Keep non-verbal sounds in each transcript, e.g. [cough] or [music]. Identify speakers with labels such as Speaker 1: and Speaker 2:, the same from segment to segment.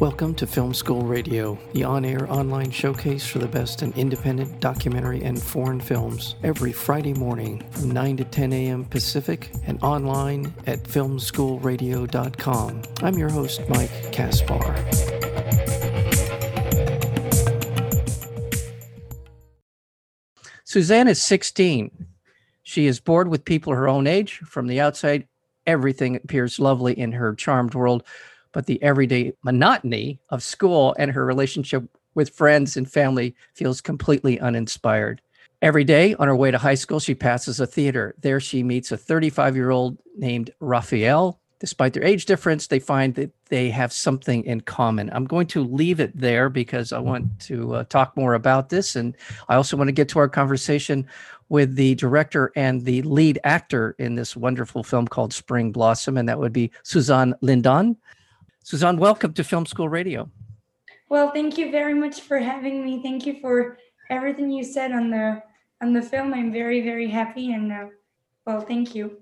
Speaker 1: Welcome to Film School Radio, the on air online showcase for the best in independent documentary and foreign films, every Friday morning from 9 to 10 a.m. Pacific and online at filmschoolradio.com. I'm your host, Mike Kaspar. Suzanne is 16. She is bored with people her own age. From the outside, everything appears lovely in her charmed world but the everyday monotony of school and her relationship with friends and family feels completely uninspired. Every day on her way to high school, she passes a theater. There, she meets a 35 year old named Raphael. Despite their age difference, they find that they have something in common. I'm going to leave it there because I want to uh, talk more about this. And I also want to get to our conversation with the director and the lead actor in this wonderful film called Spring Blossom, and that would be Suzanne Lindon. Suzanne, welcome to Film School Radio.
Speaker 2: Well, thank you very much for having me. Thank you for everything you said on the on the film. I'm very very happy and uh, well, thank you.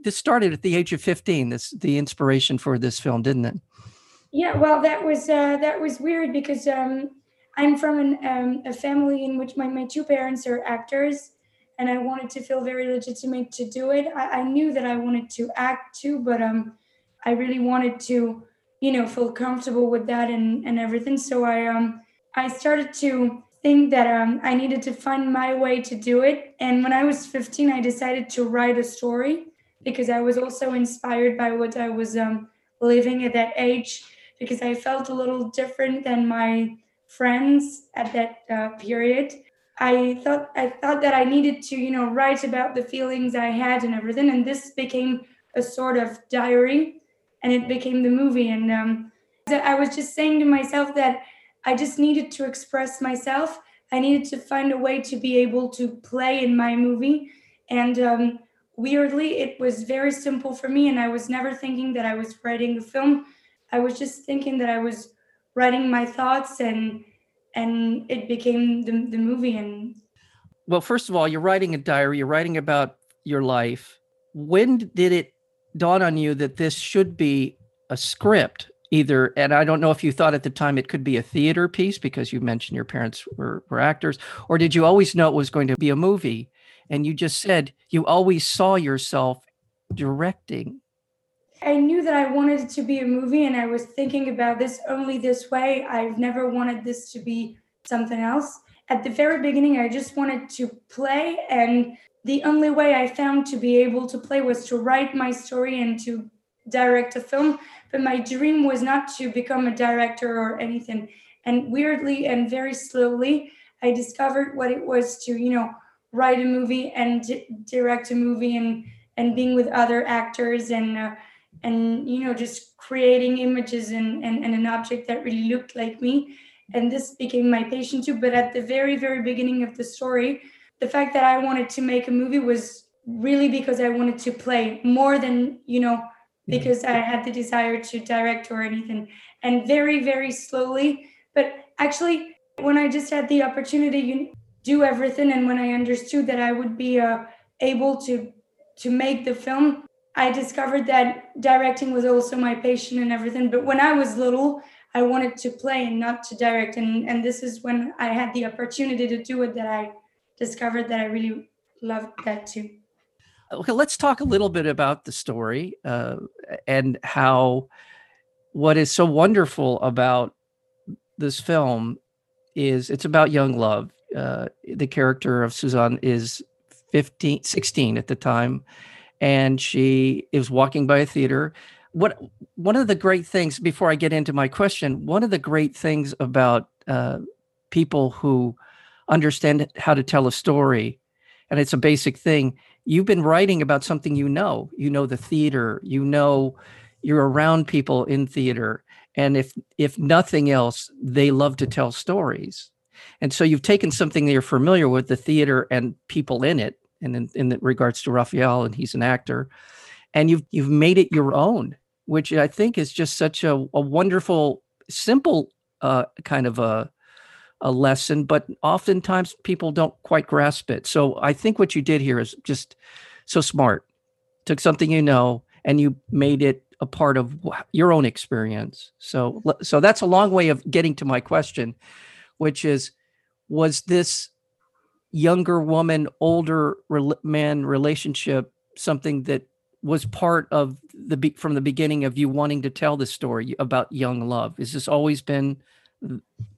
Speaker 1: This started at the age of 15. This the inspiration for this film, didn't it?
Speaker 2: Yeah, well, that was uh, that was weird because um, I'm from an, um, a family in which my, my two parents are actors, and I wanted to feel very legitimate to do it. I, I knew that I wanted to act too, but um, I really wanted to you know feel comfortable with that and and everything. So i um i started to think that um, i needed to find my way to do it. And when i was 15 i decided to write a story because i was also inspired by what i was um, living at that age because i felt a little different than my friends at that uh, period. I thought i thought that i needed to you know write about the feelings i had and everything. And this became a sort of diary and it became the movie. And um, I was just saying to myself that I just needed to express myself. I needed to find a way to be able to play in my movie. And um, weirdly, it was very simple for me. And I was never thinking that I was writing a film. I was just thinking that I was writing my thoughts and and it became the, the movie and
Speaker 1: well first of all you're writing a diary you're writing about your life when did it dawn on you that this should be a script either and i don't know if you thought at the time it could be a theater piece because you mentioned your parents were, were actors or did you always know it was going to be a movie? And you just said you always saw yourself directing.
Speaker 2: I knew that i wanted it to be a movie and i was thinking about this only this way. I've never wanted this to be something else. At the very beginning i just wanted to play and the only way I found to be able to play was to write my story and to direct a film. But my dream was not to become a director or anything. And weirdly and very slowly, I discovered what it was to, you know, write a movie and direct a movie and and being with other actors and uh, and you know just creating images and, and and an object that really looked like me. And this became my passion too. But at the very very beginning of the story, the fact that I wanted to make a movie was really because I wanted to play more than, you know, because I had the desire to direct or anything. And very, very slowly, but actually, when I just had the opportunity to do everything, and when I understood that I would be uh, able to to make the film, I discovered that directing was also my passion and everything. But when I was little, I wanted to play and not to direct, and and this is when I had the opportunity to do it that I discovered that I really loved that too.
Speaker 1: Okay, let's talk a little bit about the story uh, and how what is so wonderful about this film is it's about young love. Uh, the character of Suzanne is 15, 16 at the time, and she is walking by a theater. What one of the great things before I get into my question, one of the great things about uh, people who understand how to tell a story and it's a basic thing. You've been writing about something you know. You know the theater. You know you're around people in theater. And if if nothing else they love to tell stories. And so you've taken something that you're familiar with the theater and people in it and in, in regards to raphael and he's an actor and you've you've made it your own which i think is just such a, a wonderful simple uh, kind of a a lesson, but oftentimes people don't quite grasp it. So I think what you did here is just so smart. Took something you know and you made it a part of your own experience. So, so that's a long way of getting to my question, which is, was this younger woman, older man relationship something that was part of the from the beginning of you wanting to tell the story about young love? Has this always been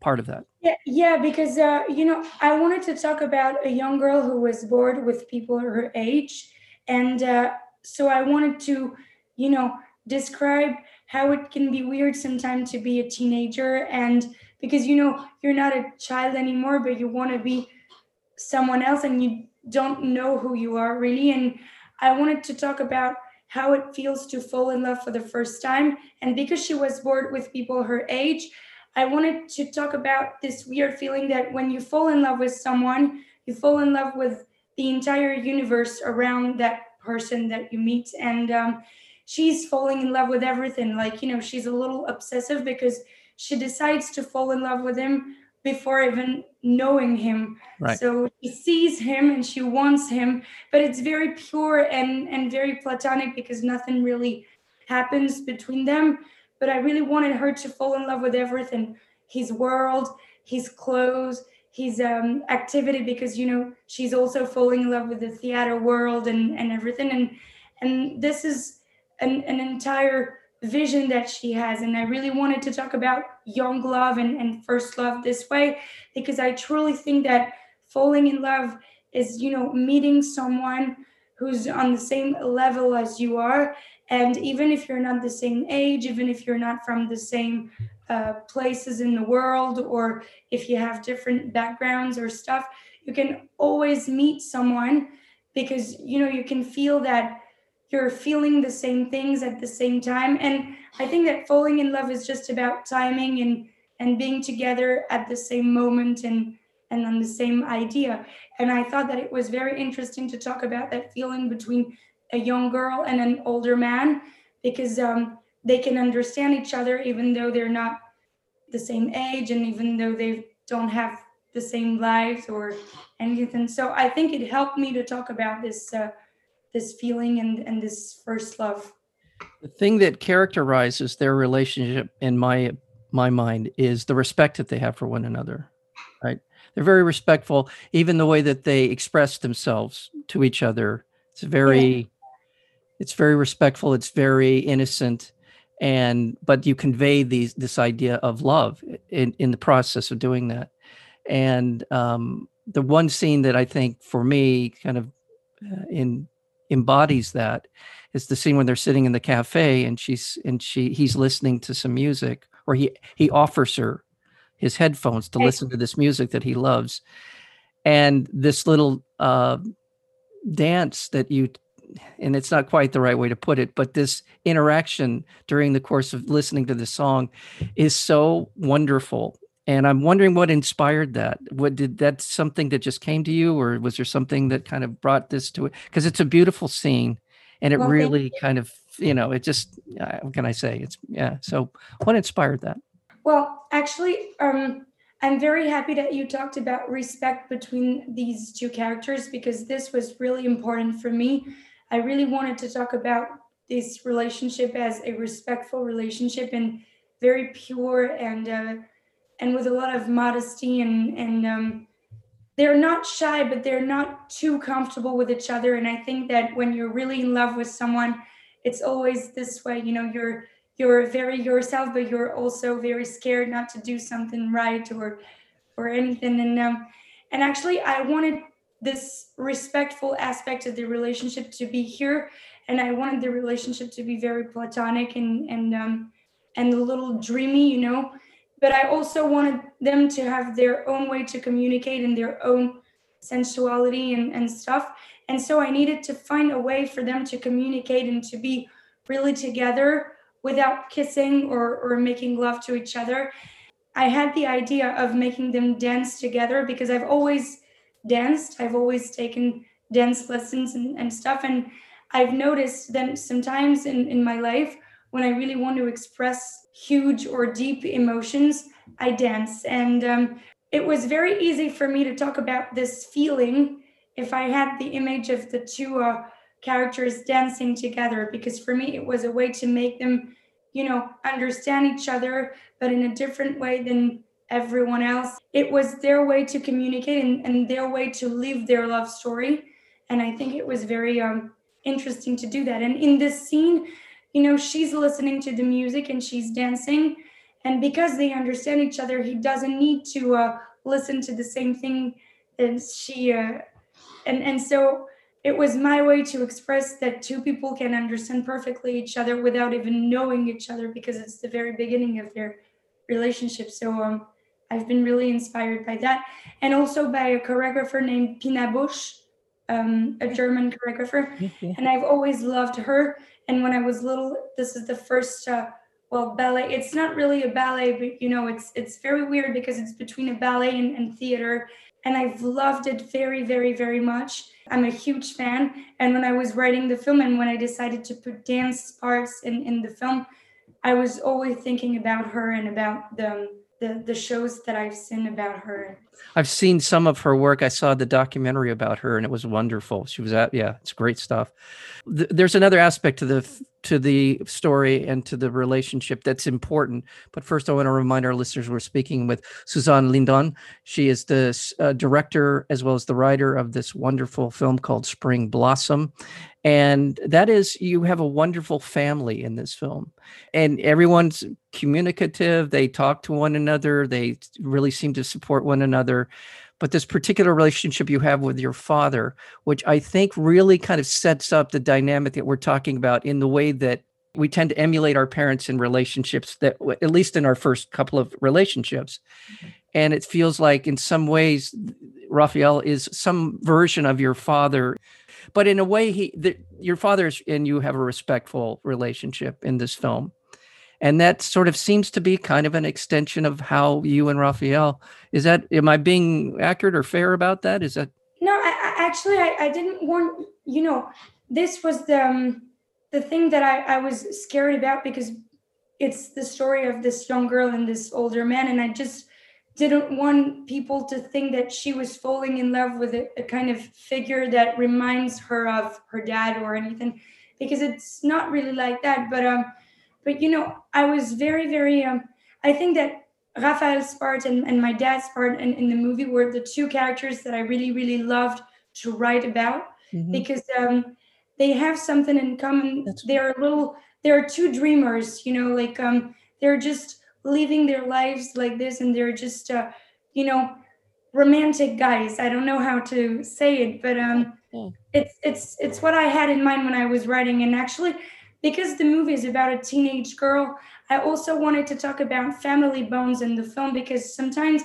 Speaker 1: part of that?
Speaker 2: Yeah, yeah, because uh, you know, I wanted to talk about a young girl who was bored with people her age, and uh, so I wanted to, you know, describe how it can be weird sometimes to be a teenager, and because you know you're not a child anymore, but you want to be someone else, and you don't know who you are really, and I wanted to talk about how it feels to fall in love for the first time, and because she was bored with people her age I wanted to talk about this weird feeling that when you fall in love with someone, you fall in love with the entire universe around that person that you meet. And um, she's falling in love with everything. Like, you know, she's a little obsessive because she decides to fall in love with him before even knowing him. Right. So she sees him and she wants him, but it's very pure and, and very platonic because nothing really happens between them but I really wanted her to fall in love with everything his world, his clothes, his um, activity, because you know she's also falling in love with the theater world and, and everything. And and this is an, an entire vision that she has. And I really wanted to talk about young love and, and first love this way because I truly think that falling in love is, you know, meeting someone who's on the same level as you are and even if you're not the same age, even if you're not from the same uh, places in the world, or if you have different backgrounds or stuff, you can always meet someone because you know you can feel that you're feeling the same things at the same time. And I think that falling in love is just about timing and and being together at the same moment and and on the same idea. And I thought that it was very interesting to talk about that feeling between a young girl and an older man because um, they can understand each other even though they're not the same age and even though they don't have the same lives or anything. So I think it helped me to talk about this uh, this feeling and and this first love.
Speaker 1: The thing that characterizes their relationship in my my mind is the respect that they have for one another. Right? They're very respectful, even the way that they express themselves to each other. It's very it's very respectful it's very innocent and but you convey these this idea of love in in the process of doing that. And um, the one scene that i think for me kind of uh, in embodies that is the scene when they're sitting in the cafe and she's and she he's listening to some music or he he offers her his headphones to listen to this music that he loves. And this little uh, dance that you and it's not quite the right way to put it, but this interaction during the course of listening to the song is so wonderful. And I'm wondering what inspired that. What did that something that just came to you, or was there something that kind of brought this to it? Because it's a beautiful scene, and it well, really kind of, you know, it just, uh, what can I say? It's yeah. So, what inspired that?
Speaker 2: Well, actually, um, I'm very happy that you talked about respect between these two characters because this was really important for me I really wanted to talk about this relationship as a respectful relationship and very pure and uh, and with a lot of modesty and and um, they're not shy but they're not too comfortable with each other. And I think that when you're really in love with someone it's always this way you know you're you're very yourself but you're also very scared not to do something right or or anything. And um, and actually I wanted this respectful aspect of the relationship to be here. And i wanted the relationship to be very platonic and and um and a little dreamy you know? But i also wanted them to have their own way to communicate and their own sensuality and, and stuff. And so i needed to find a way for them to communicate and to be really together without kissing or or making love to each other. I had the idea of making them dance together because i've always danced. I've always taken dance lessons and, and stuff. And I've noticed that sometimes in, in my life, when I really want to express huge or deep emotions, I dance. And um, it was very easy for me to talk about this feeling if I had the image of the two uh, characters dancing together because for me it was a way to make them you know understand each other but in a different way than everyone else. It was their way to communicate and, and their way to live their love story. And i think it was very um, interesting to do that. And in this scene you know she's listening to the music and she's dancing. And because they understand each other he doesn't need to uh, listen to the same thing as she uh, and and so it was my way to express that two people can understand perfectly each other without even knowing each other because it's the very beginning of their relationship. So um, I've been really inspired by that, and also by a choreographer named Pina Bausch, um, a German choreographer, and I've always loved her. And when I was little, this is the first. Uh, well, ballet. It's not really a ballet, but you know, it's it's very weird because it's between a ballet and, and theater, and I've loved it very, very, very much. I'm a huge fan. And when I was writing the film and when I decided to put dance parts in, in the film, I was always thinking about her and about the, the, the shows that I've seen about her.
Speaker 1: I've seen some of her work. I saw the documentary about her and it was wonderful. She was at, yeah, it's great stuff. There's another aspect to the to the story and to the relationship that's important. But first, I want to remind our listeners we're speaking with Suzanne Lindon. She is the uh, director as well as the writer of this wonderful film called Spring Blossom. And that is, you have a wonderful family in this film, and everyone's communicative. They talk to one another, they really seem to support one another but this particular relationship you have with your father, which I think really kind of sets up the dynamic that we're talking about in the way that we tend to emulate our parents in relationships that at least in our first couple of relationships mm-hmm. And it feels like in some ways raphael is some version of your father. But in a way he the, your father and you have a respectful relationship in this film. And that sort of seems to be kind of an extension of how you and Raphael is that am I being accurate or fair about that? Is that?
Speaker 2: No I, I actually I, I, didn't want you know this was the um, the thing that I, I was scared about because it's the story of this young girl and this older man. And I just didn't want people to think that she was falling in love with a, a kind of figure that reminds her of her dad or anything because it's not really like that but um but you know, I was very, very. Um, I think that Raphael's part and, and my dad's part in, in the movie were the two characters that I really, really loved to write about mm-hmm. because um, they have something in common. That's they're a little. They're two dreamers, you know, like um, they're just living their lives like this, and they're just, uh, you know, romantic guys. I don't know how to say it, but um, yeah. it's it's it's what I had in mind when I was writing. And actually, because the movie is about a teenage girl, I also wanted to talk about family bones in the film because sometimes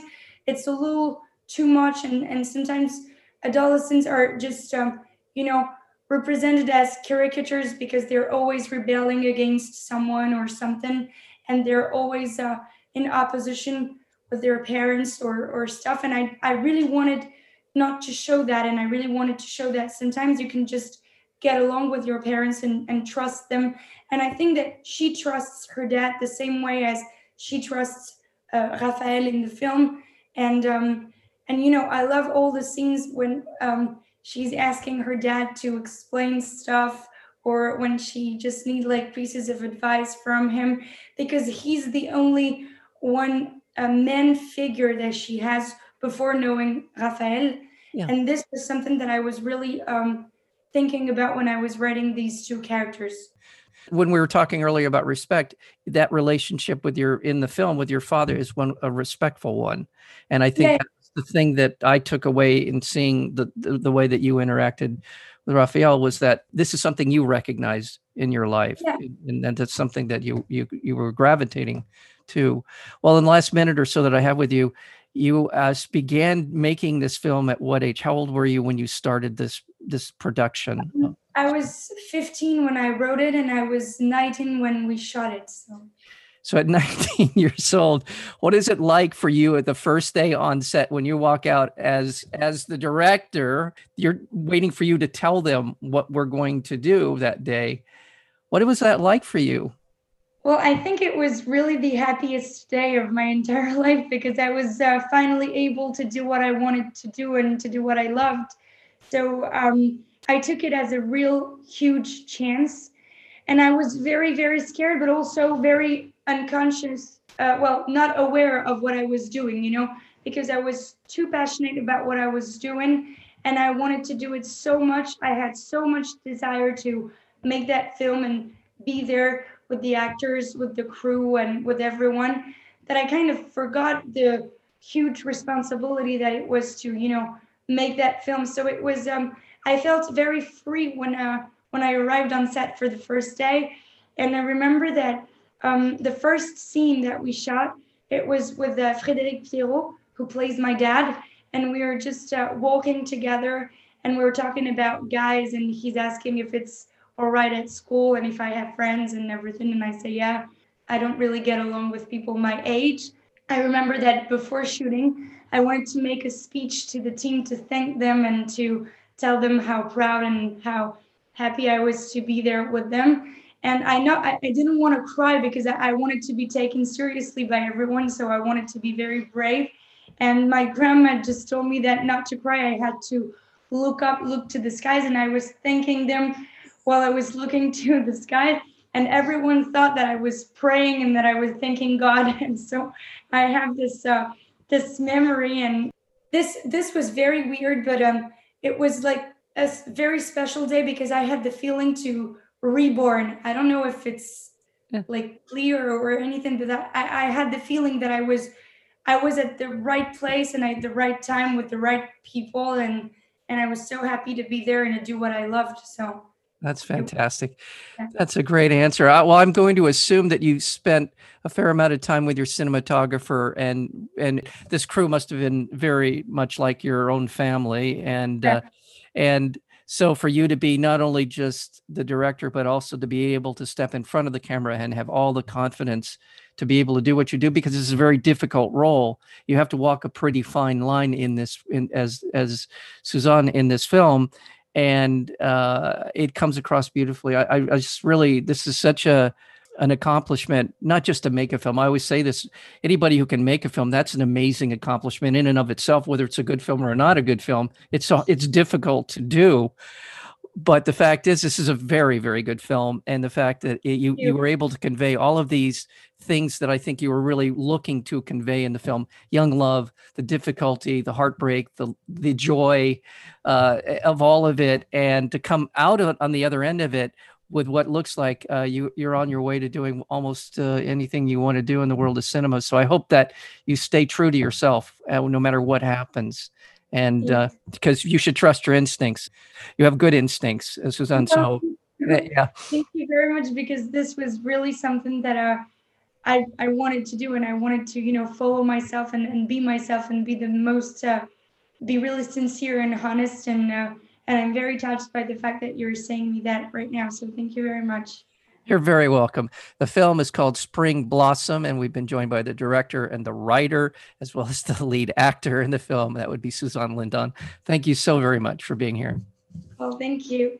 Speaker 2: it's a little too much, and, and sometimes adolescents are just, um, you know, represented as caricatures because they're always rebelling against someone or something, and they're always uh, in opposition with their parents or, or stuff. And I, I really wanted not to show that, and I really wanted to show that sometimes you can just get along with your parents and, and trust them. And I think that she trusts her dad the same way as she trusts uh, Raphael in the film. And um, and you know, I love all the scenes when um, she's asking her dad to explain stuff or when she just needs like pieces of advice from him because he's the only one a man figure that she has before knowing Raphael. Yeah. And this was something that I was really um, thinking about when I was writing these two characters.
Speaker 1: When we were talking earlier about respect, that relationship with your in the film with your father is one a respectful one, and I think yeah. that's the thing that I took away in seeing the, the, the way that you interacted with Raphael was that this is something you recognize in your life, yeah. and, and that's something that you you you were gravitating to. Well, in the last minute or so that I have with you, you uh, began making this film at what age? How old were you when you started this this production?
Speaker 2: Um, I was 15 when I wrote it, and I was 19 when we shot it. So.
Speaker 1: So at [laughs] 19 years old, what is it like for you at the first day on set when you walk out as as the director? You're waiting for you to tell them what we're going to do that day. What was that like for you?
Speaker 2: Well, I think it was really the happiest day of my [laughs] entire life because I was uh, finally able to do what I wanted to do and to do what I loved. So um, I took it as a real huge chance. And I was very, very scared, but also very unconscious, uh, well, not aware of what I was doing, you know, because I was too passionate about what I was doing and I wanted to do it so much. I had so much desire to make that film and be there with the actors, with the crew, and with everyone that I kind of forgot the huge responsibility that it was to, you know, make that film. So it was, um, I felt very free when, uh, when I arrived on set for the first day. And I remember that um, the first scene that we shot, it was with uh, Frédéric Pierrot, who plays my dad. And we were just uh, walking together and we were talking about guys, and he's asking if it's all right at school and if I have friends and everything. And I say, yeah, I don't really get along with people my age. I remember that before shooting, I wanted to make a speech to the team to thank them and to tell them how proud and how happy I was to be there with them. And I know I, I didn't want to cry because I, I wanted to be taken seriously by everyone. So I wanted to be very brave. And my grandma just told me that not to cry, I had to look up, look to the skies. And I was thanking them while I was looking [laughs] to the sky. And everyone thought that I was praying and that I was thanking God. [laughs] And so I have this uh, this memory, and this this was very weird, but um, it was like a very special day because I had the feeling to reborn. I don't know if it's yeah. like clear or anything, but I, I had the feeling that I was I was at the right place and at the right time with the right people and and I was so happy to be there and to do what I loved. So
Speaker 1: that's fantastic. That's a great answer. I, well, I'm going to assume that you spent a fair amount of time with your cinematographer, and and this crew must have been very much like your own family, and uh, and so for you to be not only just the director, but also to be able to step in front of the camera and have all the confidence to be able to do what you do, because this is a very difficult role. You have to walk a pretty fine line in this, in, as as Suzanne in this film and uh, it comes across beautifully. I, I, just really, this is such a an accomplishment, not just to make a film. I always say this: anybody who can make a film, that's an amazing accomplishment in and of itself. Whether it's a good film or not a good film, it's it's difficult to do. But the fact is, this is a very, very good film, and the fact that it, you you were able to convey all of these things that I think you were really looking to convey in the film: young love, the difficulty, the heartbreak, the the joy uh, of all of it, and to come out of on the other end of it with what looks like uh, you you're on your way to doing almost uh, anything you want to do in the world of cinema. So I hope that you stay true to yourself, uh, no matter what happens and uh, because you should trust your instincts. You have good instincts, Suzanne. So yeah.
Speaker 2: Thank you very much because this was really something that uh, I, I wanted to do and I wanted to, you know, follow myself and, and be myself and be the most, uh, be really sincere and honest. And, uh, and I'm very touched by the fact that you're saying me that right now. So thank you very much.
Speaker 1: You're very welcome. The film is called Spring Blossom, and we've been joined by the director and the writer, as well as the lead actor in the film. That would be Suzanne Lindon. Thank you so very much for being here.
Speaker 2: Well, thank you.